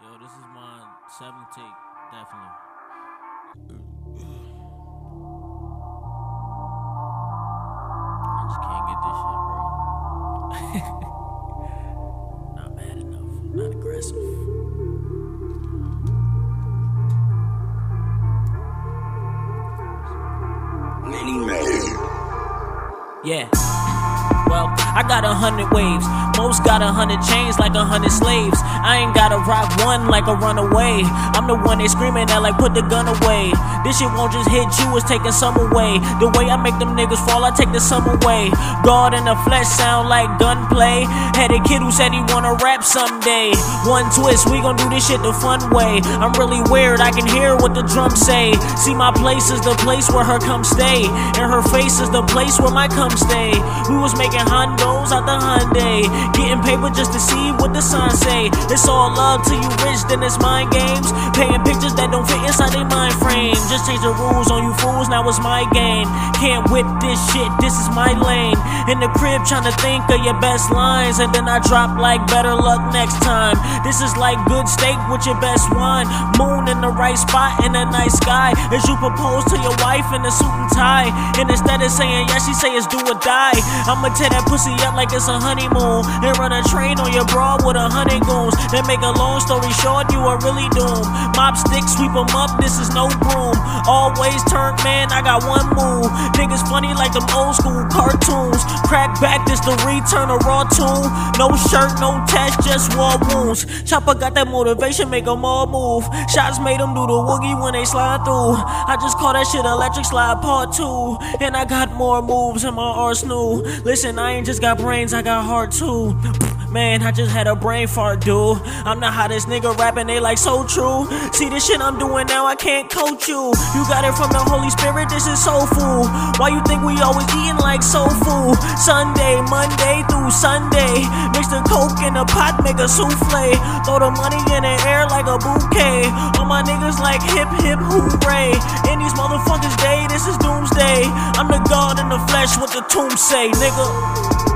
this is my seventh take, definitely. I just can't get this shit, bro. not mad enough, not aggressive. Many made. Yeah. Well, I got a hundred waves. Most got a hundred chains like a hundred slaves. I ain't gotta rock one like a runaway. I'm the one they screaming at like put the gun away. This shit won't just hit you, it's taking some away. The way I make them niggas fall, I take the sum away. God in the flesh sound like gunplay. Had a kid who said he wanna rap someday. One twist, we gon' do this shit the fun way. I'm really weird, I can hear what the drums say. See, my place is the place where her come stay. And her face is the place where my come stay. We was making out the Hyundai. Getting paper just to see what the sun say. It's all love till you rich, then it's mind games. Paying pictures that don't fit inside their mind frame. Just change the rules on you fools, now it's my game. Can't whip this shit, this is my lane. In the crib trying to think of your best lines. And then I drop like better luck next time. This is like good steak with your best wine. Moon in the right spot in a nice sky. As you propose to your wife in a suit and tie. And instead of saying yes, she say it's do or die. I'ma tear that pussy up like it's a honeymoon. And run a train on your broad with a hundred goons. Then make a long story short, you are really doomed. Mop stick, sweep 'em up, this is no broom. Always turn man, I got one move. Niggas funny like them old school cartoons. Crack back, this the return of raw tune. No shirt, no test, just war wounds. Chopper got that motivation, make 'em all move. Shots made 'em do the woogie when they slide through. I just call that shit electric slide part two. And I got more moves in my arsenal. Listen, I ain't just got brains, I got heart too. Man, I just had a brain fart, dude. I'm the hottest nigga rapping, they like so true. See the shit I'm doing now, I can't coach you. You got it from the Holy Spirit, this is soul food. Why you think we always eating like soul food? Sunday, Monday through Sunday. Mix the coke in the pot, make a souffle. Throw the money in the air like a bouquet. All my niggas like hip hip hooray. In these motherfuckers' day, this is doomsday. I'm the God in the flesh, what the tomb say, nigga.